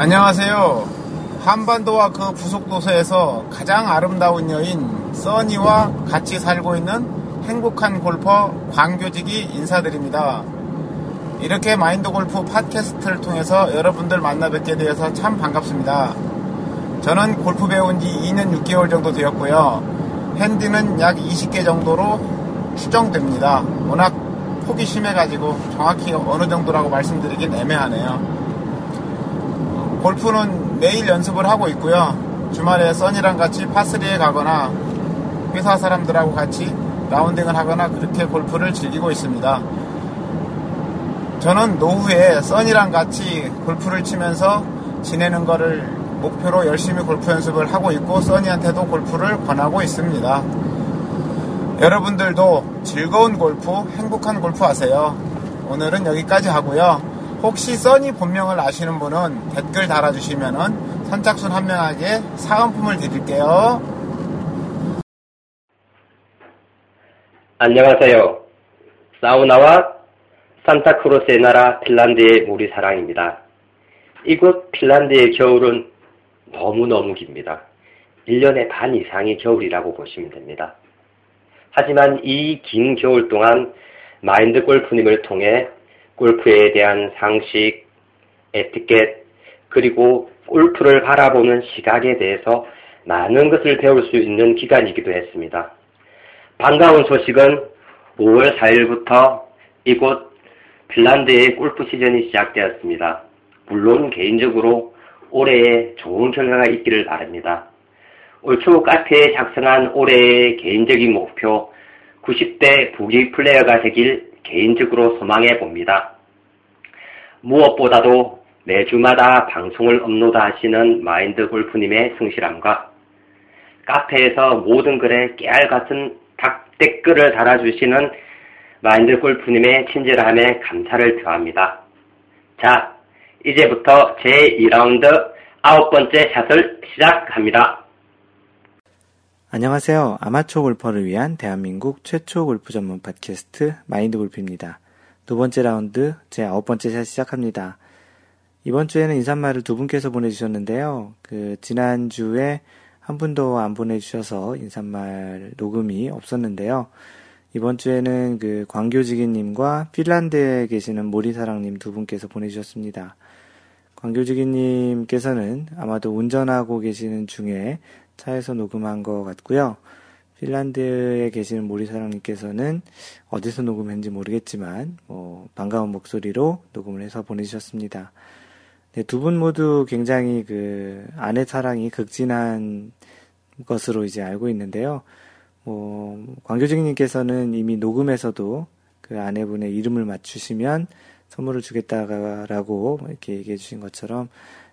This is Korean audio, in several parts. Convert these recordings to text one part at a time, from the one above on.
안녕하세요. 한반도와 그 부속도서에서 가장 아름다운 여인 써니와 같이 살고 있는 행복한 골퍼 광교직이 인사드립니다. 이렇게 마인드 골프 팟캐스트를 통해서 여러분들 만나 뵙게 되어서 참 반갑습니다. 저는 골프 배운 지 2년 6개월 정도 되었고요. 핸디는 약 20개 정도로 추정됩니다. 워낙 폭이 심해가지고 정확히 어느 정도라고 말씀드리긴 애매하네요. 골프는 매일 연습을 하고 있고요. 주말에 써니랑 같이 파스리에 가거나 회사 사람들하고 같이 라운딩을 하거나 그렇게 골프를 즐기고 있습니다. 저는 노후에 써니랑 같이 골프를 치면서 지내는 거를 목표로 열심히 골프 연습을 하고 있고 써니한테도 골프를 권하고 있습니다. 여러분들도 즐거운 골프, 행복한 골프 하세요. 오늘은 여기까지 하고요. 혹시 써니 본명을 아시는 분은 댓글 달아주시면 선착순 한 명에게 사은품을 드릴게요. 안녕하세요. 사우나와 산타크로스의 나라 핀란드의 모리사랑입니다. 이곳 핀란드의 겨울은 너무너무 깁니다. 1년의 반 이상이 겨울이라고 보시면 됩니다. 하지만 이 긴 겨울 동안 마인드 골프님을 통해 골프에 대한 상식, 에티켓, 그리고 골프를 바라보는 시각에 대해서 많은 것을 배울 수 있는 기간이기도 했습니다. 반가운 소식은 5월 4일부터 이곳 핀란드의 골프 시즌이 시작되었습니다. 물론 개인적으로 올해에 좋은 결과가 있기를 바랍니다. 올 초 카페에 작성한 올해의 개인적인 목표 90대 보기 플레이어가 되길 개인적으로 소망해 봅니다. 무엇보다도 매주마다 방송을 업로드 하시는 마인드 골프님의 성실함과 카페에서 모든 글에 깨알 같은 댓글을 달아주시는 마인드 골프님의 친절함에 감사를 표합니다. 자, 이제부터 제2라운드 아홉 번째 샷을 시작합니다. 안녕하세요. 아마추어 골퍼를 위한 대한민국 최초 골프 전문 팟캐스트 마인드 골프입니다. 두 번째 라운드 제 아홉 번째 샷 시작합니다. 이번 주에는 인사말을 두 분께서 보내주셨는데요. 그 지난 주에 한 분도 안 보내주셔서 인사말 녹음이 없었는데요. 이번 주에는 그 광교지기님과 핀란드에 계시는 모리사랑님 두 분께서 보내주셨습니다. 광교지기님께서는 아마도 운전하고 계시는 중에 차에서 녹음한 것 같고요. 핀란드에 계시는 모리사랑님께서는 어디서 녹음했는지 모르겠지만 뭐 반가운 목소리로 녹음을 해서 보내주셨습니다. 네, 두 분 모두 굉장히 그 아내 사랑이 극진한 것으로 이제 알고 있는데요. 뭐 광교직님께서는 이미 녹음에서도 그 아내분의 이름을 맞추시면 선물을 주겠다라고 이렇게 얘기해 주신 것처럼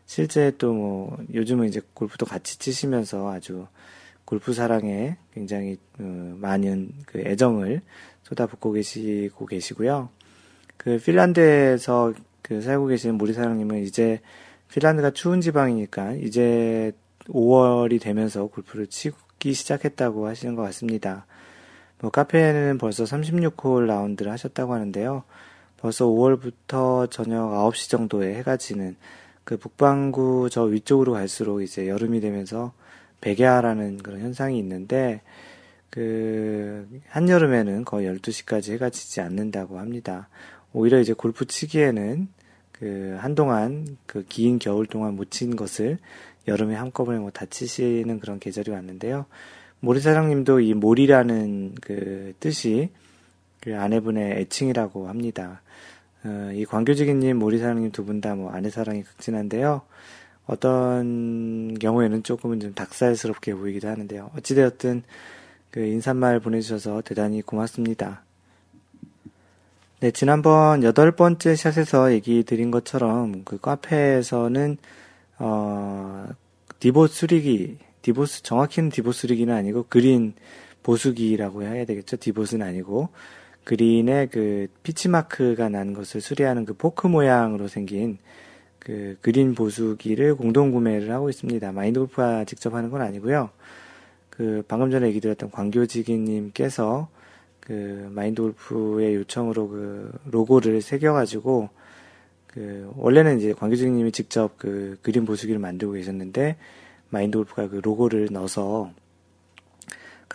실제 또 뭐 요즘은 이제 골프도 같이 치시면서 아주 골프 사랑에 굉장히 어, 많은 그 애정을 쏟아붓고 계시고 계시고요. 그 핀란드에서 그 살고 계시는 모리 사랑님은 이제 핀란드가 추운 지방이니까 이제 5월이 되면서 골프를 치기 시작했다고 하시는 것 같습니다. 뭐 카페에는 벌써 36홀 라운드를 하셨다고 하는데요. 벌써 5월부터 저녁 9시 정도에 해가 지는 그 북반구 저 위쪽으로 갈수록 이제 여름이 되면서 백야라는 그런 현상이 있는데 그 한여름에는 거의 12시까지 해가 지지 않는다고 합니다. 오히려 이제 골프 치기에는 그 한동안 그 긴 겨울 동안 못 친 것을 여름에 한꺼번에 뭐 다 치시는 그런 계절이 왔는데요. 모리 사장님도 이 몰이라는 그 뜻이 그 아내분의 애칭이라고 합니다. 어, 이 광교지기님, 모리 사장님 두 분 다 뭐 아내 사랑이 극진한데요. 어떤 경우에는 조금은 좀 닭살스럽게 보이기도 하는데요. 어찌되었든 그 인사말 보내주셔서 대단히 고맙습니다. 네, 지난번 여덟 번째 샷에서 얘기 드린 것처럼 그 카페에서는 어, divot 수리기, divot 수, 정확히는 divot 수리기는 아니고 그린 보수기라고 해야 되겠죠. divot은 아니고. 그린에 그 pitch mark가 난 것을 수리하는 그 포크 모양으로 생긴 그 그린 보수기를 공동 구매를 하고 있습니다. 마인드 골프가 직접 하는 건 아니고요. 그 방금 전에 얘기 드렸던 광교지기님께서 그 마인드 골프의 요청으로 그 로고를 새겨가지고 그 원래는 이제 광교직님이 직접 그 그림 보수기를 만들고 계셨는데 마인드 골프가 그 로고를 넣어서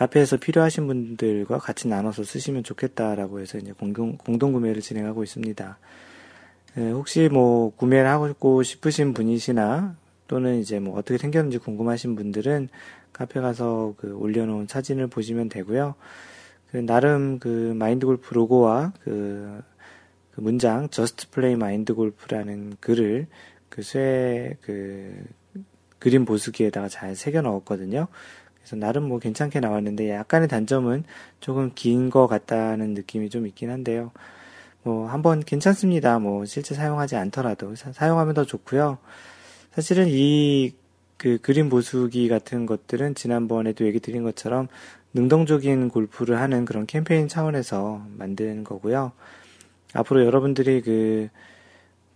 카페에서 필요하신 분들과 같이 나눠서 쓰시면 좋겠다라고 해서 이제 공동, 공동 구매를 진행하고 있습니다. 예, 혹시 뭐 구매를 하고 싶으신 분이시나 또는 이제 뭐 어떻게 생겼는지 궁금하신 분들은 카페 가서 그 올려놓은 사진을 보시면 되고요. 그 나름 그 마인드 골프 로고와 그, 그 문장 Just Play Mind Golf라는 글을 그 쇠 그 그림 보수기에다가 잘 새겨 넣었거든요. 그래서 나름 뭐 괜찮게 나왔는데 약간의 단점은 조금 긴 것 같다는 느낌이 좀 있긴 한데요. 뭐 한번 괜찮습니다. 뭐 실제 사용하지 않더라도 사, 용하면더 좋고요. 사실은 이 그 그림 보수기 같은 것들은 지난번에도 얘기 드린 것처럼 능동적인 골프를 하는 그런 캠페인 차원에서 만든 거고요. 앞으로 여러분들이 그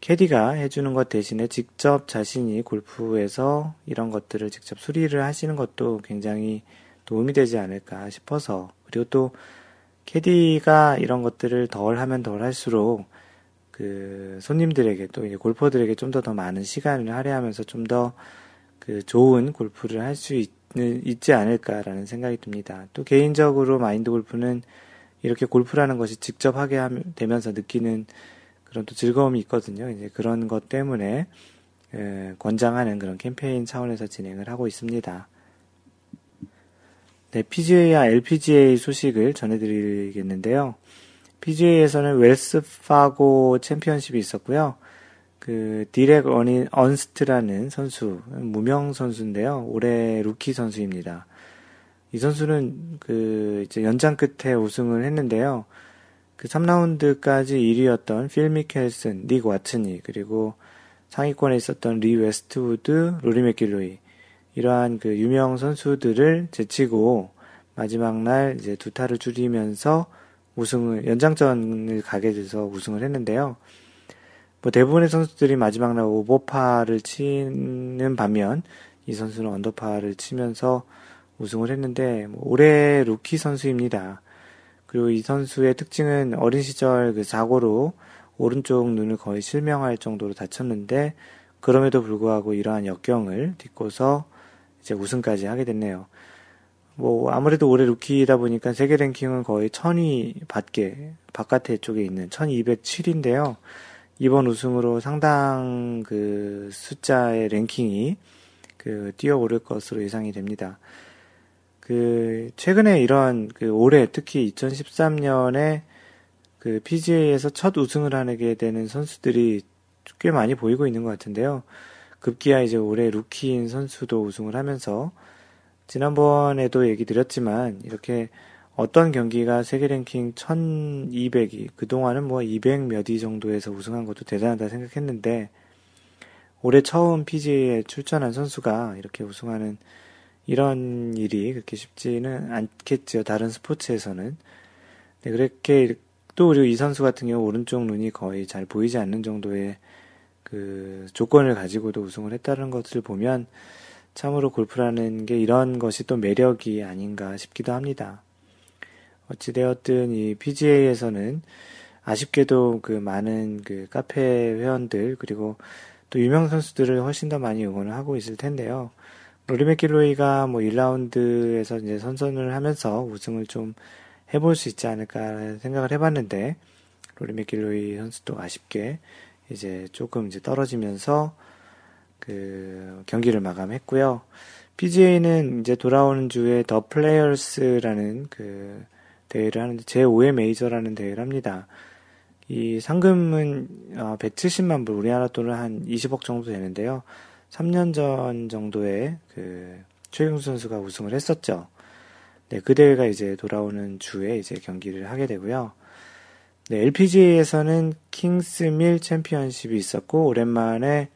캐디가 해주는 것 대신에 직접 자신이 골프에서 이런 것들을 직접 수리를 하시는 것도 굉장히 도움이 되지 않을까 싶어서 그리고 또 캐디가 이런 것들을 덜 하면 덜 할수록 그 손님들에게 또 이제 골퍼들에게 좀 더더 많은 시간을 할애하면서 좀 더 그 좋은 골프를 할 수 있지 않을까라는 생각이 듭니다. 또 개인적으로 마인드 골프는 이렇게 골프라는 것이 직접 하게 되면서 느끼는 그런 또 즐거움이 있거든요. 이제 그런 것 때문에 권장하는 그런 캠페인 차원에서 진행을 하고 있습니다. 네, PGA와 LPGA 소식을 전해드리겠는데요. PGA에서는 웰스 파고 챔피언십이 있었고요. 그 데릭 어니, 언스트라는 선수, 무명 선수인데요. 올해 루키 선수입니다. 이 선수는 그 이제 연장 끝에 우승을 했는데요. 그 3라운드까지 1위였던 필 미켈슨, 닉 와트니, 그리고 상위권에 있었던 리 웨스트우드, 로리 맥길로이, 이러한 그 유명 선수들을 제치고 마지막 날 이제 두 타를 줄이면서 우승을 연장전을 가게 돼서 우승을 했는데요. 뭐 대부분의 선수들이 마지막 날 오버파를 치는 반면 이 선수는 언더파를 치면서 우승을 했는데 뭐 올해 루키 선수입니다. 그리고 이 선수의 특징은 어린 시절 그 사고로 오른쪽 눈을 거의 실명할 정도로 다쳤는데 그럼에도 불구하고 이러한 역경을 딛고서 이제 우승까지 하게 됐네요. 뭐 아무래도 올해 루키이다 보니까 세계 랭킹은 거의 천위 밖에 바깥에 쪽에 있는 1207인데요. 이번 우승으로 상당 그 숫자의 랭킹이 그 뛰어오를 것으로 예상이 됩니다. 그 최근에 이런 그 올해 특히 2013년에 그 PGA에서 첫 우승을 하게 되는 선수들이 꽤 많이 보이고 있는 것 같은데요. 급기야 이제 올해 루키인 선수도 우승을 하면서 지난번에도 얘기 드렸지만 이렇게 어떤 경기가 세계 랭킹 1200이 그동안은 뭐 200 몇 위 정도에서 우승한 것도 대단하다 생각했는데 올해 처음 PGA에 출전한 선수가 이렇게 우승하는 이런 일이 그렇게 쉽지는 않겠죠. 다른 스포츠에서는. 네, 그렇게 또 그리고 이 선수 같은 경우 오른쪽 눈이 거의 잘 보이지 않는 정도의 그 조건을 가지고도 우승을 했다는 것을 보면 참으로 골프라는 게 이런 것이 또 매력이 아닌가 싶기도 합니다. 어찌되었든 이 PGA에서는 아쉽게도 그 많은 그 카페 회원들 그리고 또 유명 선수들을 훨씬 더 많이 응원을 하고 있을 텐데요. 로리 맥길로이가 뭐 1라운드에서 이제 선전을 하면서 우승을 좀 해볼 수 있지 않을까 생각을 해봤는데 로리 맥길로이 선수도 아쉽게 이제 조금 이제 떨어지면서 그 경기를 마감했고요. PGA는 이제 돌아오는 주에 더 플레이어스라는 그 대회를 하는데 제5회 메이저라는 대회를 합니다. 이 상금은 170만 어, 불, 우리나라 돈은 한 20억 정도 되는데요. 3년 전 정도에 그 최경수 선수가 우승을 했었죠. 네, 그 대회가 이제 돌아오는 주에 이제 경기를 하게 되고요. 네, LPGA에서는 킹스밀 챔피언십이 있었고 오랜만에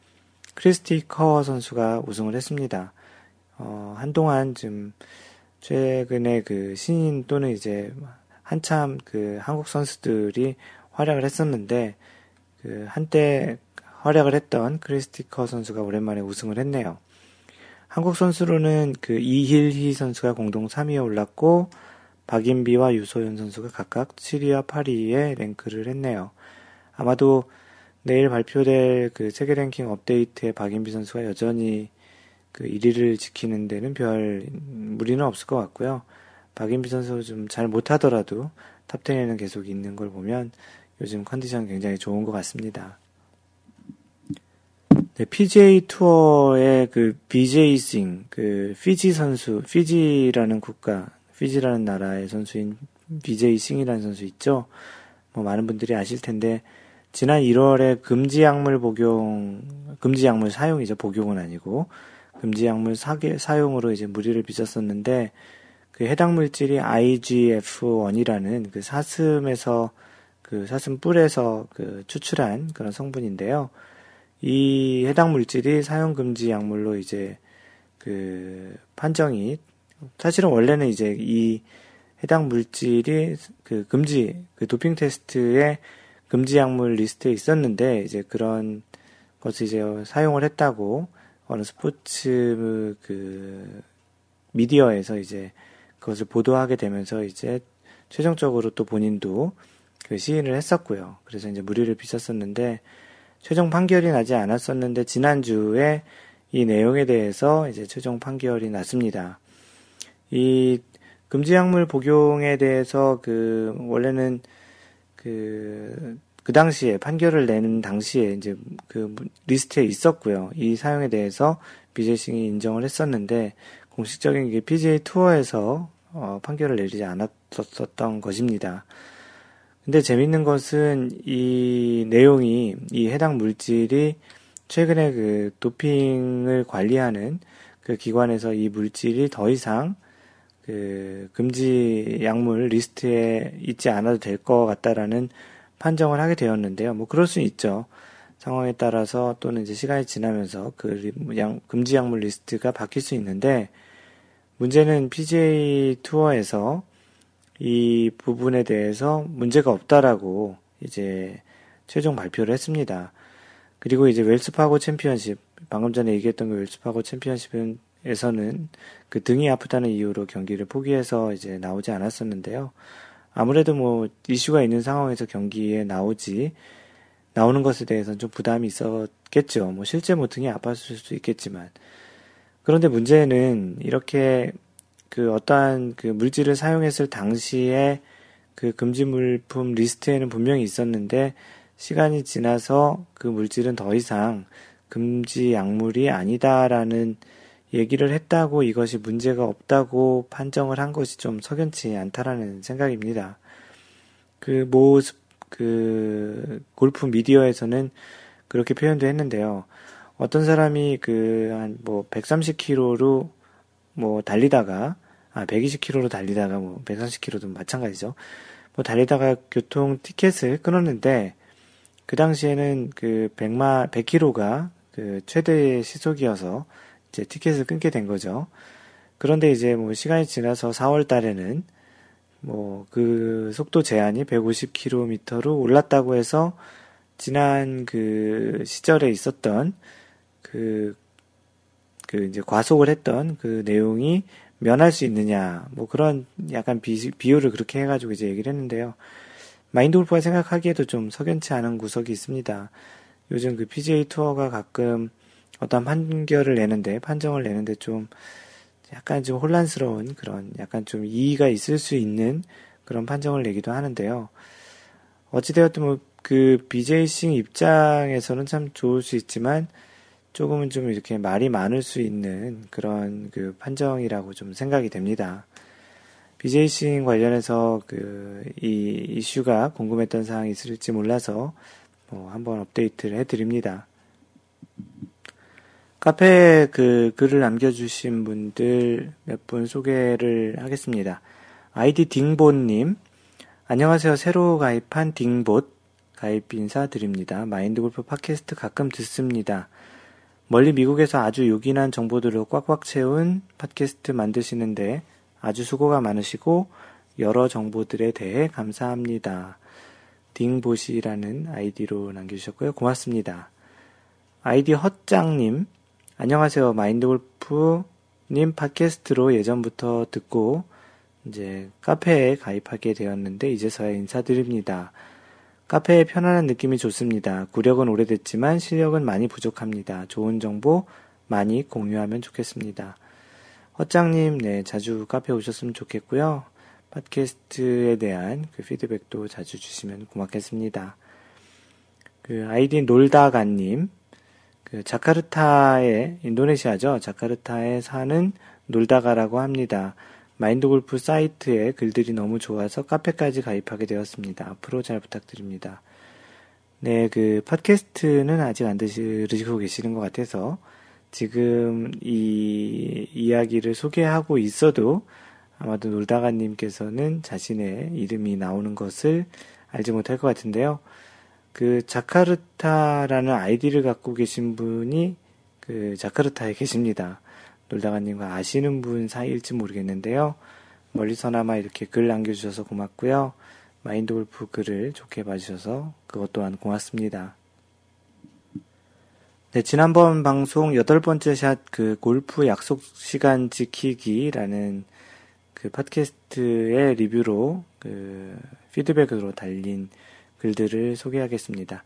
크리스티 커 선수가 우승을 했습니다. 어, 한동안 좀 최근에 그 신인 또는 이제 한참 그 한국 선수들이 활약을 했었는데 그 한때 활약을 했던 크리스티커 선수가 오랜만에 우승을 했네요. 한국 선수로는 그 이힐희 선수가 공동 3위에 올랐고 박인비와 유소연 선수가 각각 7위와 8위에 랭크를 했네요. 아마도 내일 발표될 그 세계 랭킹 업데이트의 박인비 선수가 여전히 그 1위를 지키는 데는 별 무리는 없을 것 같고요. 박인비 선수 좀 잘 못하더라도 top10에는 계속 있는 걸 보면 요즘 컨디션 굉장히 좋은 것 같습니다. 네, PGA 투어의 그 비제이 싱, 그 피지 선수, 피지라는 국가, 피지라는 나라의 선수인 비제이 싱이라는 선수 있죠? 뭐 많은 분들이 아실 텐데, 지난 1월에 금지 약물 복용, 금지 약물 사용이죠. 복용은 아니고, 금지 약물 사계, 사용으로 이제 무리를 빚었었는데, 그 해당 물질이 IGF-1이라는 그 사슴에서, 그 사슴 뿔에서 그 추출한 그런 성분인데요. 이 해당 물질이 사용 금지 약물로 이제 그 판정이 사실은 원래는 이제 이 해당 물질이 그 금지 그 도핑 테스트에 금지 약물 리스트에 있었는데 이제 그런 것을 이제 사용을 했다고 어느 스포츠 그 미디어에서 이제 그것을 보도하게 되면서 이제 최종적으로 또 본인도 그 시인을 했었고요. 그래서 이제 물의를 빚었었는데 최종 판결이 나지 않았었는데 지난주에 이 내용에 대해서 이제 최종 판결이 났습니다. 이 금지 약물 복용에 대해서 그 원래는 그, 그 당시에 판결을 내는 당시에 이제 그 리스트에 있었고요. 이 사용에 대해서 비제이 싱이 인정을 했었는데 공식적인 게 PGA 투어에서 어, 판결을 내리지 않았었던 것입니다. 근데 재밌는 것은 이 내용이 이 해당 물질이 최근에 그 도핑을 관리하는 그 기관에서 이 물질이 더 이상 그 금지 약물 리스트에 있지 않아도 될 것 같다라는 판정을 하게 되었는데요. 뭐 그럴 수 있죠. 상황에 따라서 또는 이제 시간이 지나면서 그 금지 약물 리스트가 바뀔 수 있는데 문제는 PGA 투어에서 이 부분에 대해서 문제가 없다라고 이제 최종 발표를 했습니다. 그리고 이제 웰스파고 챔피언십, 방금 전에 얘기했던 그 웰스파고 챔피언십에서는 그 등이 아프다는 이유로 경기를 포기해서 이제 나오지 않았었는데요. 아무래도 뭐 이슈가 있는 상황에서 경기에 나오지, 나오는 것에 대해서는 좀 부담이 있었겠죠. 뭐 실제 뭐 등이 아팠을 수도 있겠지만. 그런데 문제는 이렇게 그 어떠한 그 물질을 사용했을 당시에 그 금지 물품 리스트에는 분명히 있었는데 시간이 지나서 그 물질은 더 이상 금지 약물이 아니다라는 얘기를 했다고 이것이 문제가 없다고 판정을 한 것이 좀 석연치 않다라는 생각입니다. 그 모, 그, 골프 미디어에서는 그렇게 표현도 했는데요. 어떤 사람이 그, 한, 뭐, 130km로 뭐 달리다가 아 120km로 달리다가 뭐 130km도 마찬가지죠. 뭐 달리다가 교통 티켓을 끊었는데 그 당시에는 그 100마 100km가 그 최대 시속이어서 이제 티켓을 끊게 된 거죠. 그런데 이제 뭐 시간이 지나서 4월 달에는 뭐 그 속도 제한이 150km로 올랐다고 해서 지난 그 시절에 있었던 그, 그 이제 과속을 했던 그 내용이 면할 수 있느냐, 뭐 그런 약간 비, 비유를 그렇게 해가지고 이제 얘기를 했는데요. 마인드 골프가 생각하기에도 좀 석연치 않은 구석이 있습니다. 요즘 그 PGA 투어가 가끔 어떤 판결을 내는데, 판정을 내는데 좀 약간 좀 혼란스러운 그런 약간 좀 이의가 있을 수 있는 그런 판정을 내기도 하는데요. 어찌되었든 뭐 그 BJ 싱 입장에서는 참 좋을 수 있지만 조금은 좀 이렇게 말이 많을 수 있는 그런 그 판정이라고 좀 생각이 됩니다. BJ 싱 관련해서 그 이 이슈가 궁금했던 사항이 있을지 몰라서 뭐 한번 업데이트를 해드립니다. 카페에 그 글을 남겨주신 분들 몇 분 소개를 하겠습니다. 아이디 딩봇님, 안녕하세요. 새로 가입한 딩봇 가입 인사 드립니다. 마인드 골프 팟캐스트 가끔 듣습니다. 멀리 미국에서 아주 요긴한 정보들로 꽉꽉 채운 팟캐스트 만드시는데 아주 수고가 많으시고 여러 정보들에 대해 감사합니다. 딩보시라는 아이디로 남겨주셨고요. 고맙습니다. 아이디 헛장님, 안녕하세요. 마인드골프님 팟캐스트로 예전부터 듣고 이제 카페에 가입하게 되었는데 이제서야 인사드립니다. 카페의 편안한 느낌이 좋습니다. 구력은 오래됐지만 실력은 많이 부족합니다. 좋은 정보 많이 공유하면 좋겠습니다. 허짱님, 네, 자주 카페 오셨으면 좋겠고요. 팟캐스트에 대한 그 피드백도 자주 주시면 고맙겠습니다. 그 아이디 놀다가님, 그 자카르타에 인도네시아죠. 자카르타에 사는 놀다가라고 합니다. 마인드 골프 사이트에 글들이 너무 좋아서 카페까지 가입하게 되었습니다. 앞으로 잘 부탁드립니다. 네, 그 팟캐스트는 아직 안 들으시고 계시는 것 같아서 지금 이 이야기를 소개하고 있어도 아마도 놀다가님께서는 자신의 이름이 나오는 것을 알지 못할 것 같은데요. 그 자카르타라는 아이디를 갖고 계신 분이 그 자카르타에 계십니다. 놀다가님과 아시는 분 사이일지 모르겠는데요. 멀리서나마 이렇게 글 남겨주셔서 고맙고요. 마인드 골프 글을 좋게 봐주셔서 그것 또한 고맙습니다. 네, 지난번 방송 여덟 번째 샷 그 골프 약속 시간 지키기라는 그 팟캐스트의 리뷰로 그 피드백으로 달린 글들을 소개하겠습니다.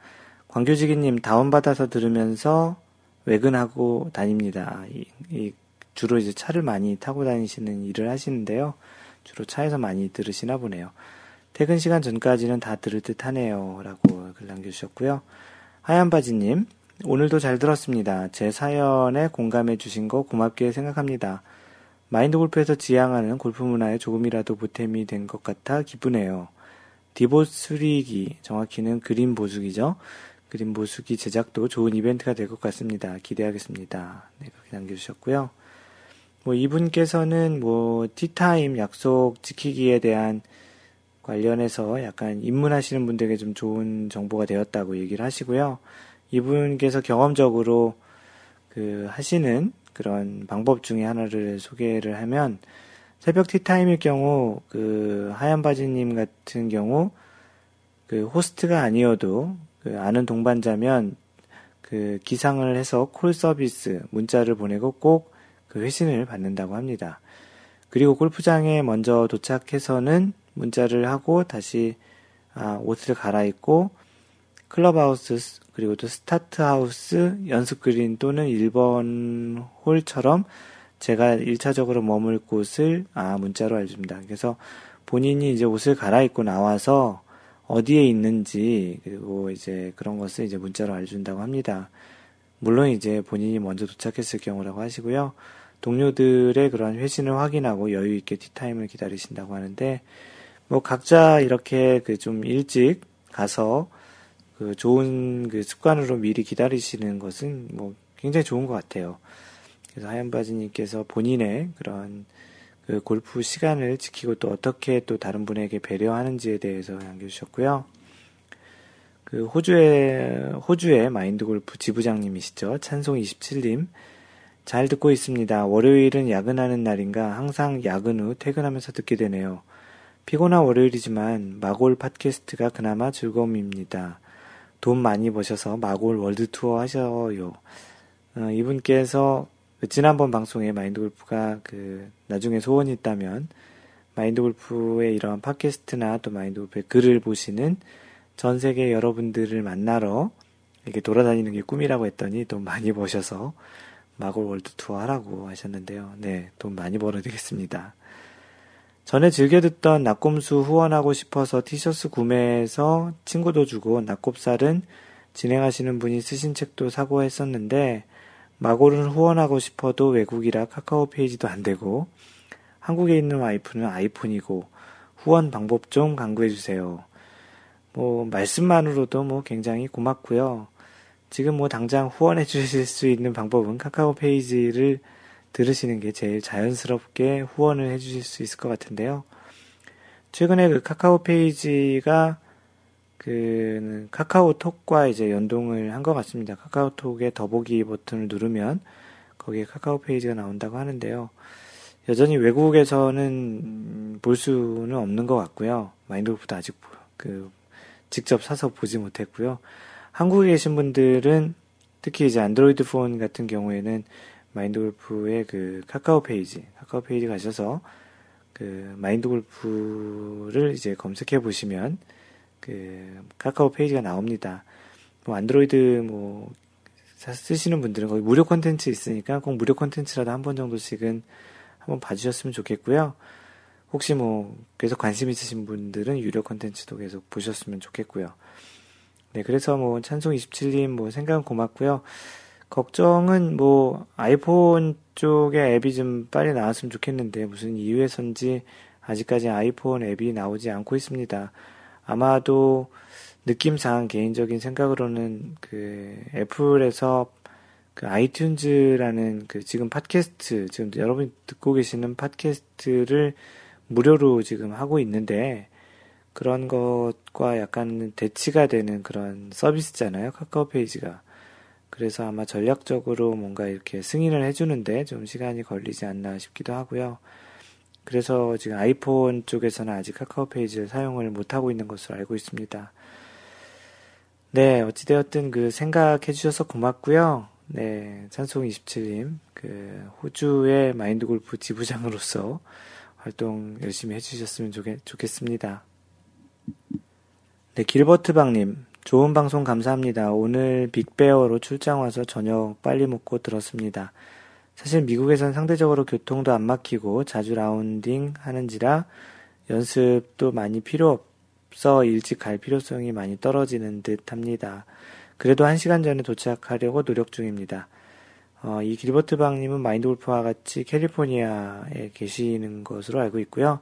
광교지기님 다운받아서 들으면서 외근하고 다닙니다. 이, 이 주로 이제 차를 많이 타고 다니시는 일을 하시는데요. 주로 차에서 많이 들으시나 보네요. 퇴근 시간 전까지는 다 들을 듯 하네요. 라고 글 남겨주셨고요. 하얀바지님, 오늘도 잘 들었습니다. 제 사연에 공감해 주신 거 고맙게 생각합니다. 마인드 골프에서 지향하는 골프 문화에 조금이라도 보탬이 된 것 같아 기쁘네요. 디보 수리기, 정확히는 그림 보수기죠. 그림 보수기 제작도 좋은 이벤트가 될 것 같습니다. 기대하겠습니다. 네, 그렇게 남겨주셨고요. 뭐 이분께서는 뭐 티타임 약속 지키기에 대한 관련해서 약간 입문하시는 분들에게 좀 좋은 정보가 되었다고 얘기를 하시고요. 이분께서 경험적으로 그 하시는 그런 방법 중에 하나를 소개를 하면 새벽 티타임일 경우 그 하얀 바지님 같은 경우 그 호스트가 아니어도 그 아는 동반자면 그 기상을 해서 콜 서비스 문자를 보내고 꼭 그 회신을 받는다고 합니다. 그리고 골프장에 먼저 도착해서는 문자를 하고 다시 아, 옷을 갈아입고 클럽하우스 그리고 또 스타트하우스 연습 그린 또는 1번 홀처럼 제가 1차적으로 머물 곳을 아 문자로 알려줍니다. 그래서 본인이 이제 옷을 갈아입고 나와서 어디에 있는지 그리고 이제 그런 것을 이제 문자로 알려준다고 합니다. 물론 이제 본인이 먼저 도착했을 경우라고 하시고요. 동료들의 그런 회신을 확인하고 여유 있게 티타임을 기다리신다고 하는데 뭐 각자 이렇게 그 좀 일찍 가서 그 좋은 그 습관으로 미리 기다리시는 것은 뭐 굉장히 좋은 것 같아요. 그래서 하얀바지님께서 본인의 그런 그 골프 시간을 지키고 또 어떻게 또 다른 분에게 배려하는지에 대해서 남겨주셨고요. 그 호주의 호주의 마인드 골프 지부장님이시죠. 찬송 27님. 잘 듣고 있습니다. 월요일은 야근하는 날인가 항상 야근 후 퇴근하면서 듣게 되네요. 피곤한 월요일이지만 마골 팟캐스트가 그나마 즐거움입니다. 돈 많이 버셔서 마골 월드 투어 하셔요. 어, 이분께서 그 지난번 방송에 마인드 골프가 그 나중에 소원이 있다면 마인드 골프의 이런 팟캐스트나 또 마인드 골프의 글을 보시는 전 세계 여러분들을 만나러 이렇게 돌아다니는 게 꿈이라고 했더니 돈 많이 버셔서 마골 월드 투어 하라고 하셨는데요. 네, 돈 많이 벌어야 되겠습니다. 전에 즐겨 듣던 나꼼수 후원하고 싶어서 티셔츠 구매해서 친구도 주고 나꼽살은 진행하시는 분이 쓰신 책도 사고 했었는데 마골은 후원하고 싶어도 외국이라 카카오 페이지도 안 되고 한국에 있는 와이프는 아이폰이고 후원 방법 좀 강구해 주세요. 뭐 말씀만으로도 뭐 굉장히 고맙고요. 지금 뭐 당장 후원해 주실 수 있는 방법은 카카오 페이지를 들으시는 게 제일 자연스럽게 후원을 해 주실 수 있을 것 같은데요. 최근에 그 카카오 페이지가 그 카카오톡과 이제 연동을 한 것 같습니다. 카카오톡의 더보기 버튼을 누르면 거기에 카카오 페이지가 나온다고 하는데요. 여전히 외국에서는 볼 수는 없는 것 같고요. 마인드골프도 아직 그 직접 사서 보지 못했고요. 한국에 계신 분들은 특히 이제 안드로이드 폰 같은 경우에는 마인드 골프의 그 카카오 페이지, 카카오 페이지 가셔서 그 마인드 골프를 이제 검색해 보시면 그 카카오 페이지가 나옵니다. 뭐 안드로이드 뭐 쓰시는 분들은 거기 무료 콘텐츠 있으니까 꼭 무료 콘텐츠라도 한 번 정도씩은 한번 봐주셨으면 좋겠고요. 혹시 뭐 계속 관심 있으신 분들은 유료 콘텐츠도 계속 보셨으면 좋겠고요. 네, 그래서 뭐 찬송 27님 뭐 생각은 고맙고요. 걱정은 뭐 아이폰 쪽에 앱이 좀 빨리 나왔으면 좋겠는데 무슨 이유에선지 아직까지 아이폰 앱이 나오지 않고 있습니다. 아마도 느낌상 개인적인 생각으로는 그 애플에서 그 아이튠즈라는 그 지금 팟캐스트 지금 여러분이 듣고 계시는 팟캐스트를 무료로 지금 하고 있는데 그런 것 과 약간 대치가 되는 그런 서비스잖아요. 카카오 페이지가. 그래서 아마 전략적으로 뭔가 이렇게 승인을 해주는데 좀 시간이 걸리지 않나 싶기도 하고요. 그래서 지금 아이폰 쪽에서는 아직 카카오 페이지를 사용을 못하고 있는 것으로 알고 있습니다. 네, 어찌되었든 그 생각해 주셔서 고맙고요. 네, 찬송 27님, 그 호주의 마인드 골프 지부장으로서 활동 열심히 해주셨으면 좋겠, 좋겠습니다. 네, 길버트방님, 좋은 방송 감사합니다. 오늘 빅베어로 출장 와서 저녁 빨리 먹고 들었습니다. 사실 미국에선 상대적으로 교통도 안 막히고 자주 라운딩 하는지라 연습도 많이 필요 없어 일찍 갈 필요성이 많이 떨어지는 듯 합니다. 그래도 한 시간 전에 도착하려고 노력 중입니다. 어, 이 길버트 방님은 마인드 골프와 같이 캘리포니아에 계시는 것으로 알고 있고요.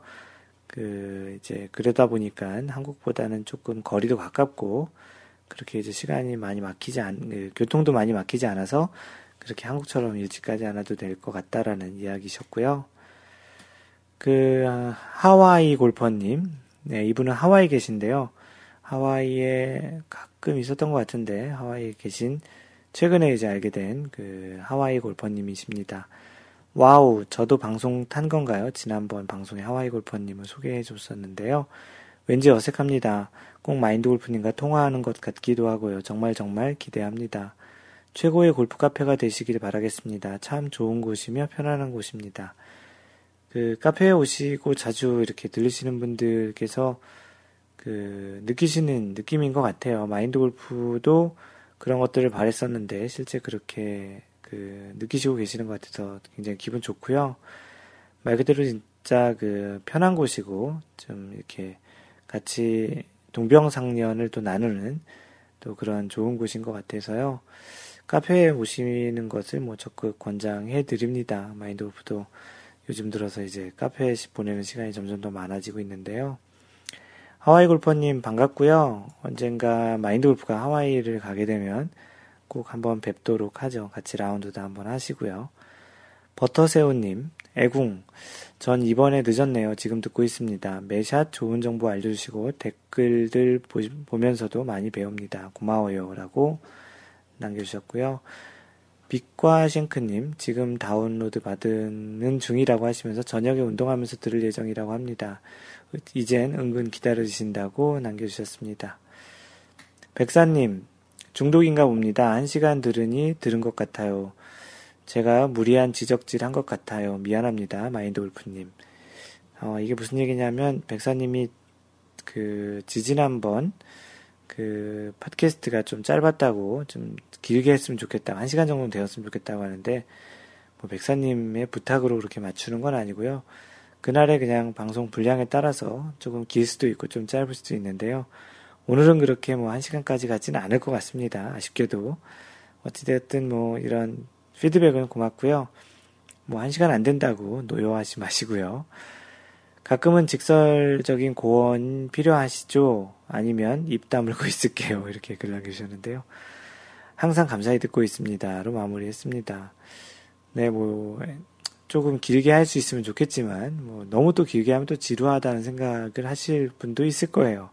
그, 이제, 그러다 보니까 한국보다는 조금 거리도 가깝고, 그렇게 이제 시간이 많이 막히지 않, 그, 교통도 많이 막히지 않아서 그렇게 한국처럼 일찍 가지 않아도 될 것 같다라는 이야기셨고요. 그 하와이 골퍼님, 네 이분은 하와이 계신데요. 하와이에 가끔 있었던 것 같은데 하와이에 계신 최근에 이제 알게 된 그 하와이 골퍼님이십니다. 와우, 저도 방송 탄 건가요? 지난번 방송에 하와이 골퍼님을 소개해 줬었는데요. 왠지 어색합니다. 꼭 마인드 골프님과 통화하는 것 같기도 하고요. 정말 정말 기대합니다. 최고의 골프 카페가 되시길 바라겠습니다. 참 좋은 곳이며 편안한 곳입니다. 그 카페에 오시고 자주 이렇게 들리시는 분들께서 그 느끼시는 느낌인 것 같아요. 마인드 골프도 그런 것들을 바랬었는데 실제 그렇게 그 느끼시고 계시는 것 같아서 굉장히 기분 좋고요. 말 그대로 진짜 그 편한 곳이고 좀 이렇게 같이 동병상련을 또 나누는 또 그런 좋은 곳인 것 같아서요. 카페에 오시는 것을 뭐 적극 권장해 드립니다. 마인드 골프도 요즘 들어서 이제 카페에 보내는 시간이 점점 더 많아지고 있는데요. 하와이 골퍼님 반갑고요. 언젠가 마인드 골프가 하와이를 가게 되면 꼭 한번 뵙도록 하죠. 같이 라운드도 한번 하시고요. 버터새우님, 애궁. 전 이번에 늦었네요. 지금 듣고 있습니다. 매샷 좋은 정보 알려주시고 댓글들 보 면서도 많이 배웁니다. 고마워요. 라고 남겨주셨고요. 빛과 싱크님, 지금 다운로드 받는 중이라고 하시면서 저녁에 운동하면서 들을 예정이라고 합니다. 이젠 은근 기다려주신다고 남겨주셨습니다. 백사님, 중독인가 봅니다. 한 시간 들으니 들은 것 같아요. 제가 무리한 지적질 한 것 같아요. 미안합니다. 마인드 골프님. 어, 이게 무슨 얘기냐면, 백사님이 그, 지지난번, 그 팟캐스트가 좀 짧았다고 좀 길게 했으면 좋겠다. 한 시간 정도 되었으면 좋겠다고 하는데 뭐 백사님의 부탁으로 그렇게 맞추는 건 아니고요. 그날의 그냥 방송 분량에 따라서 조금 길 수도 있고 좀 짧을 수도 있는데요. 오늘은 그렇게 뭐한 시간까지 가지는 않을 것 같습니다. 아쉽게도. 어찌됐든 뭐 이런 피드백은 고맙고요. 뭐한 시간 안 된다고 노여하지 마시고요. 가끔은 직설적인 고언 필요하시죠? 아니면 입 다물고 있을게요. 이렇게 글 남겨주셨는데요. 항상 감사히 듣고 있습니다.로 마무리했습니다. 네, 뭐, 조금 길게 할 수 있으면 좋겠지만, 뭐, 너무 또 길게 하면 또 지루하다는 생각을 하실 분도 있을 거예요.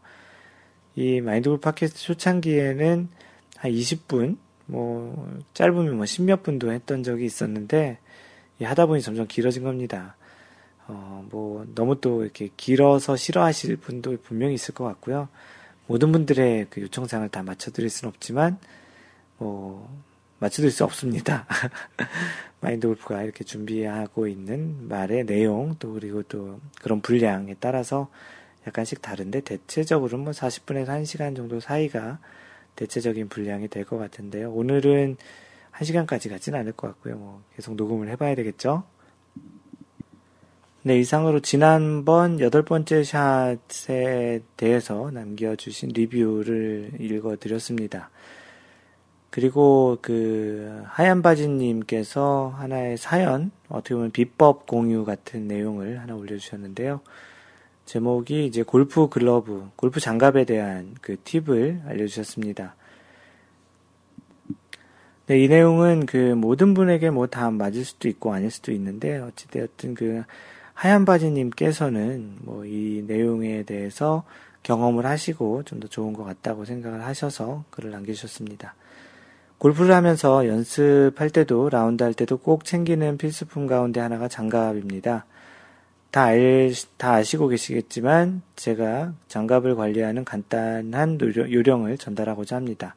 이 마인드골 팟캐스트 초창기에는 한 20분, 뭐, 짧으면 뭐, 10몇 분도 했던 적이 있었는데, 하다 보니 점점 길어진 겁니다. 어, 뭐, 너무 또 이렇게 길어서 싫어하실 분도 분명히 있을 것 같고요. 모든 분들의 그 요청사항을 다 맞춰드릴 수는 없지만, 뭐, 맞춰드릴 수 없습니다. 마인드 골프가 이렇게 준비하고 있는 말의 내용, 또 그리고 또 그런 분량에 따라서 약간씩 다른데 대체적으로 뭐 40분에서 1시간 정도 사이가 대체적인 분량이 될 것 같은데요. 오늘은 1시간까지 가진 않을 것 같고요. 뭐 계속 녹음을 해봐야 되겠죠? 네, 이상으로 지난번 여덟 번째 샷에 대해서 남겨주신 리뷰를 읽어드렸습니다. 그리고 그 하얀 바지님께서 하나의 사연, 어떻게 보면 비법 공유 같은 내용을 하나 올려주셨는데요. 제목이 이제 골프 글러브, 골프 장갑에 대한 그 팁을 알려주셨습니다. 네, 이 내용은 그 모든 분에게 뭐 다 맞을 수도 있고 아닐 수도 있는데 어찌되었든 그 하얀 바지님께서는 뭐 이 내용에 대해서 경험을 하시고 좀 더 좋은 것 같다고 생각을 하셔서 글을 남겨주셨습니다. 골프를 하면서 연습할 때도 라운드 할 때도 꼭 챙기는 필수품 가운데 하나가 장갑입니다. 다 알, 다 아시고 계시겠지만 제가 장갑을 관리하는 간단한 요령 을 전달하고자 합니다.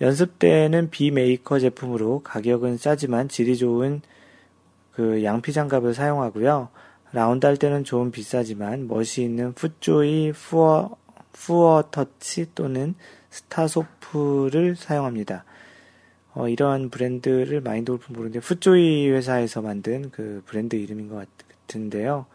연습 때는 비메이커 제품으로 가격은 싸지만 질이 좋은 그 양피 장갑을 사용하고요. 라운드 할 때는 좀 비싸지만 멋이 있는 FootJoy Pure, Pure Touch 또는 StaSof를 사용합니다. 어, 이러한 브랜드를 마인드 골프 모르는데 FootJoy 회사에서 만든 그 브랜드 이름인 것 같 은데요.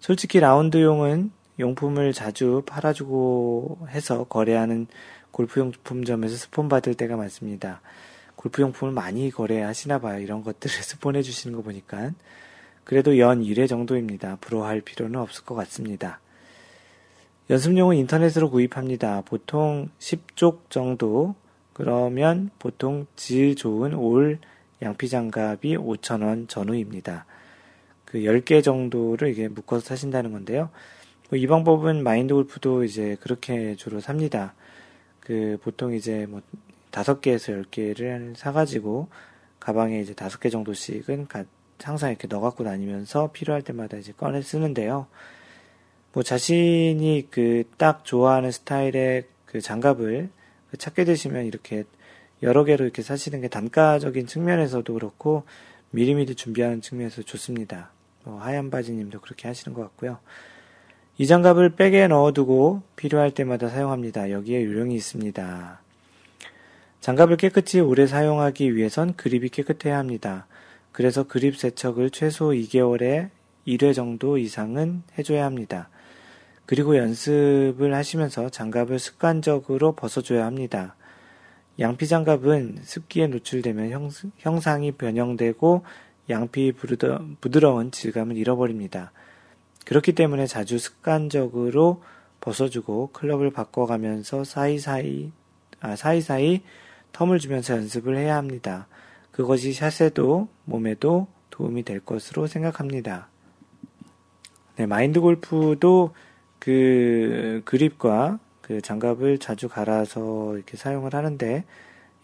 솔직히 라운드용은 용품을 자주 팔아주고 해서 거래하는 골프용품점에서 스폰 받을 때가 많습니다. 골프용품을 많이 거래하시나 봐요. 이런 것들을 스폰해 주시는 거 보니까. 그래도 연 1회 정도입니다. 부러워할 필요는 없을 것 같습니다. 연습용은 인터넷으로 구입합니다. 보통 10쪽 정도 그러면 보통 질 좋은 올 양피 장갑이 5,000원 전후입니다. 그 10개 정도를 이게 묶어서 사신다는 건데요. 뭐이 방법은 마인드 골프도 이제 그렇게 주로 삽니다. 그 보통 이제 뭐 5개에서 10개를 사가지고 가방에 이제 5개 정도씩은 항상 이렇게 넣어 갖고 다니면서 필요할 때마다 이제 꺼내 쓰는데요. 뭐 자신이 그 딱 좋아하는 스타일의 그 장갑을 찾게 되시면 이렇게 여러 개로 이렇게 사시는 게 단가적인 측면에서도 그렇고 미리미리 준비하는 측면에서 좋습니다. 뭐 하얀 바지님도 그렇게 하시는 것 같고요. 이 장갑을 백에 넣어두고 필요할 때마다 사용합니다. 여기에 요령이 있습니다. 장갑을 깨끗이 오래 사용하기 위해선 그립이 깨끗해야 합니다. 그래서 그립 세척을 최소 2개월에 1회 정도 이상은 해줘야 합니다. 그리고 연습을 하시면서 장갑을 습관적으로 벗어줘야 합니다. 양피 장갑은 습기에 노출되면 형, 상이 변형되고 양피 부드러, 부드러운 질감을 잃어버립니다. 그렇기 때문에 자주 습관적으로 벗어주고 클럽을 바꿔가면서 사이사이, 아, 사이사이 텀을 주면서 연습을 해야 합니다. 그것이 샷에도 몸에도 도움이 될 것으로 생각합니다. 네, 마인드 골프도 그 그립과 그 장갑을 자주 갈아서 이렇게 사용을 하는데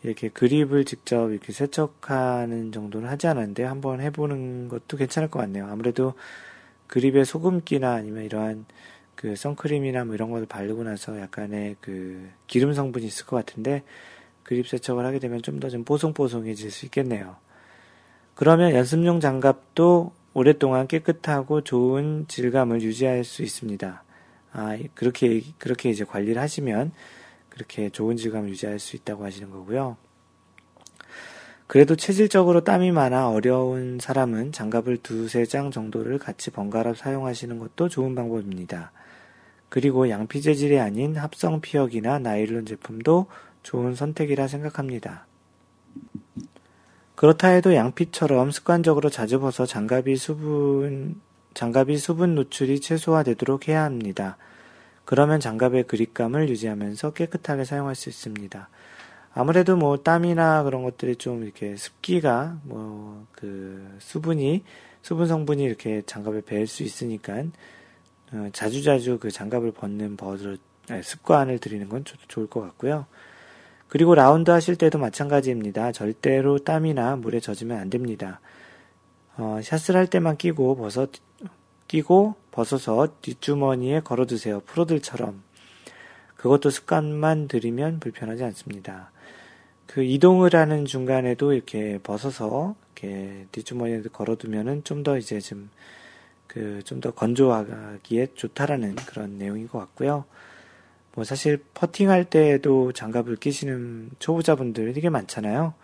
이렇게 그립을 직접 이렇게 세척하는 정도는 하지 않았는데 한번 해보는 것도 괜찮을 것 같네요. 아무래도 그립에 소금기나 아니면 이러한 그 선크림이나 뭐 이런 것을 바르고 나서 약간의 그 기름 성분이 있을 것 같은데 그립 세척을 하게 되면 좀 더좀 뽀송뽀송해질 수 있겠네요. 그러면 연습용 장갑도 오랫동안 깨끗하고 좋은 질감을 유지할 수 있습니다. 아, 그렇게, 그렇게 이제 관리를 하시면 그렇게 좋은 질감을 유지할 수 있다고 하시는 거고요. 그래도 체질적으로 땀이 많아 어려운 사람은 장갑을 두세 장 정도를 같이 번갈아 사용하시는 것도 좋은 방법입니다. 그리고 양피 재질이 아닌 합성 피혁이나 나일론 제품도 좋은 선택이라 생각합니다. 그렇다 해도 양피처럼 습관적으로 자주 벗어 장갑이 수분 장갑이 수분 노출이 최소화되도록 해야 합니다. 그러면 장갑의 그립감을 유지하면서 깨끗하게 사용할 수 있습니다. 아무래도 뭐 땀이나 그런 것들이 좀 이렇게 습기가 뭐 그 수분이 수분 성분이 이렇게 장갑에 배일 수 있으니까 어, 자주자주 그 장갑을 벗는 버릇 습관을 들이는 건 좋을 것 같고요. 그리고 라운드 하실 때도 마찬가지입니다. 절대로 땀이나 물에 젖으면 안 됩니다. 어, 샷을 할 때만 끼고 벗어 끼고 벗어서 뒷주머니에 걸어두세요. 프로들처럼. 그것도 습관만 들이면 불편하지 않습니다. 그 이동을 하는 중간에도 이렇게 벗어서 이렇게 뒷주머니에 걸어두면은 좀 더 이제 좀 그 좀 더 건조하기에 좋다라는 그런 내용인 것 같고요. 뭐 사실 퍼팅할 때도 장갑을 끼시는 초보자분들 되게 많잖아요.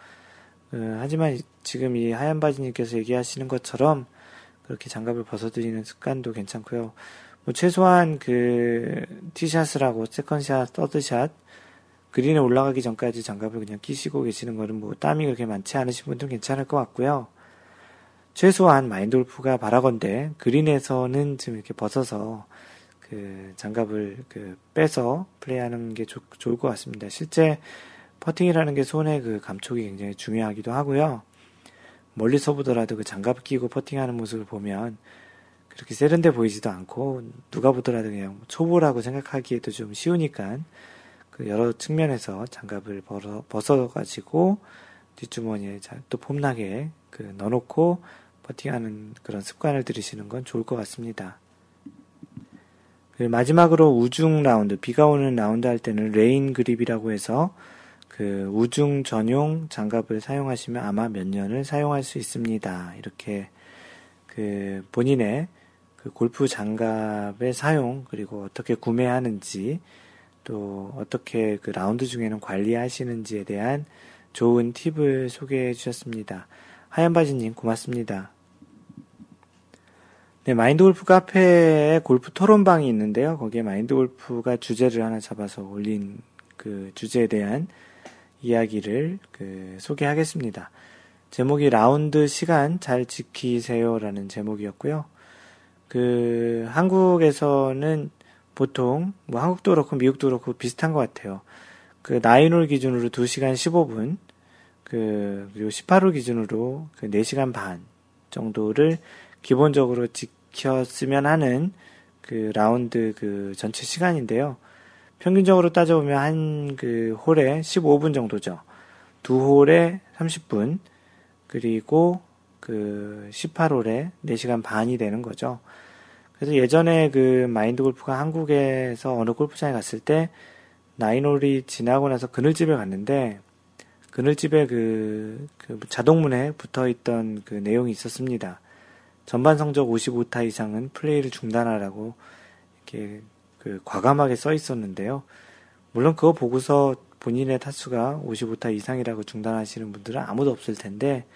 어, 하지만 지금 이 하얀 바지님께서 얘기하시는 것처럼 그렇게 장갑을 벗어드리는 습관도 괜찮고요. 뭐 최소한 그 티샷을 하고 세컨샷, 서드샷 그린에 올라가기 전까지 장갑을 그냥 끼시고 계시는 거는 뭐 땀이 그렇게 많지 않으신 분들은 괜찮을 것 같고요. 최소한 마인드 골프가 바라건대 그린에서는 좀 이렇게 벗어서 그 장갑을 그 빼서 플레이하는 게 좋, 좋을 것 같습니다. 실제 퍼팅이라는 게 손의 그 감촉이 굉장히 중요하기도 하고요. 멀리서 보더라도 그 장갑을 끼고 퍼팅하는 모습을 보면 그렇게 세련돼 보이지도 않고 누가 보더라도 그냥 초보라고 생각하기에도 좀 쉬우니까 그 여러 측면에서 장갑을 벗어, 벗어가지고 뒷주머니에 또 폼나게 그 넣어놓고 퍼팅하는 그런 습관을 들이시는 건 좋을 것 같습니다. 마지막으로 우중 라운드, 비가 오는 라운드 할 때는 Rain Grip이라고 해서 그 우중 전용 장갑을 사용하시면 아마 몇 년을 사용할 수 있습니다. 이렇게 그 본인의 그 골프 장갑의 사용 그리고 어떻게 구매하는지 또 어떻게 그 라운드 중에는 관리하시는지에 대한 좋은 팁을 소개해 주셨습니다. 하얀 바지님 고맙습니다. 네, 마인드 골프 카페에 골프 토론방이 있는데요. 거기에 마인드 골프가 주제를 하나 잡아서 올린 그 주제에 대한 이야기를 그 소개하겠습니다. 제목이 라운드 시간 잘 지키세요라는 제목이었고요. 그 한국에서는 보통 뭐 한국도 그렇고 미국도 그렇고 비슷한 것 같아요. 그 나인홀 기준으로 2시간 15분, 그 그리고 18홀 기준으로 그 4시간 반 정도를 기본적으로 지, 지켰으면 하는 그 라운드 그 전체 시간인데요. 평균적으로 따져보면 한 그 홀에 15분 정도죠. 두 홀에 30분, 그리고 그 18홀에 4시간 반이 되는 거죠. 그래서 예전에 그 마인드 골프가 한국에서 어느 골프장에 갔을 때 나인홀이 지나고 나서 그늘집에 갔는데 그늘집에 그, 그 자동문에 붙어 있던 그 내용이 있었습니다. 전반 성적 55타 이상은 플레이를 중단하라고 이렇게 그 과감하게 써 있었는데요. 물론 그거 보고서 본인의 타수가 55타 이상이라고 중단하시는 분들은 아무도 없을 텐데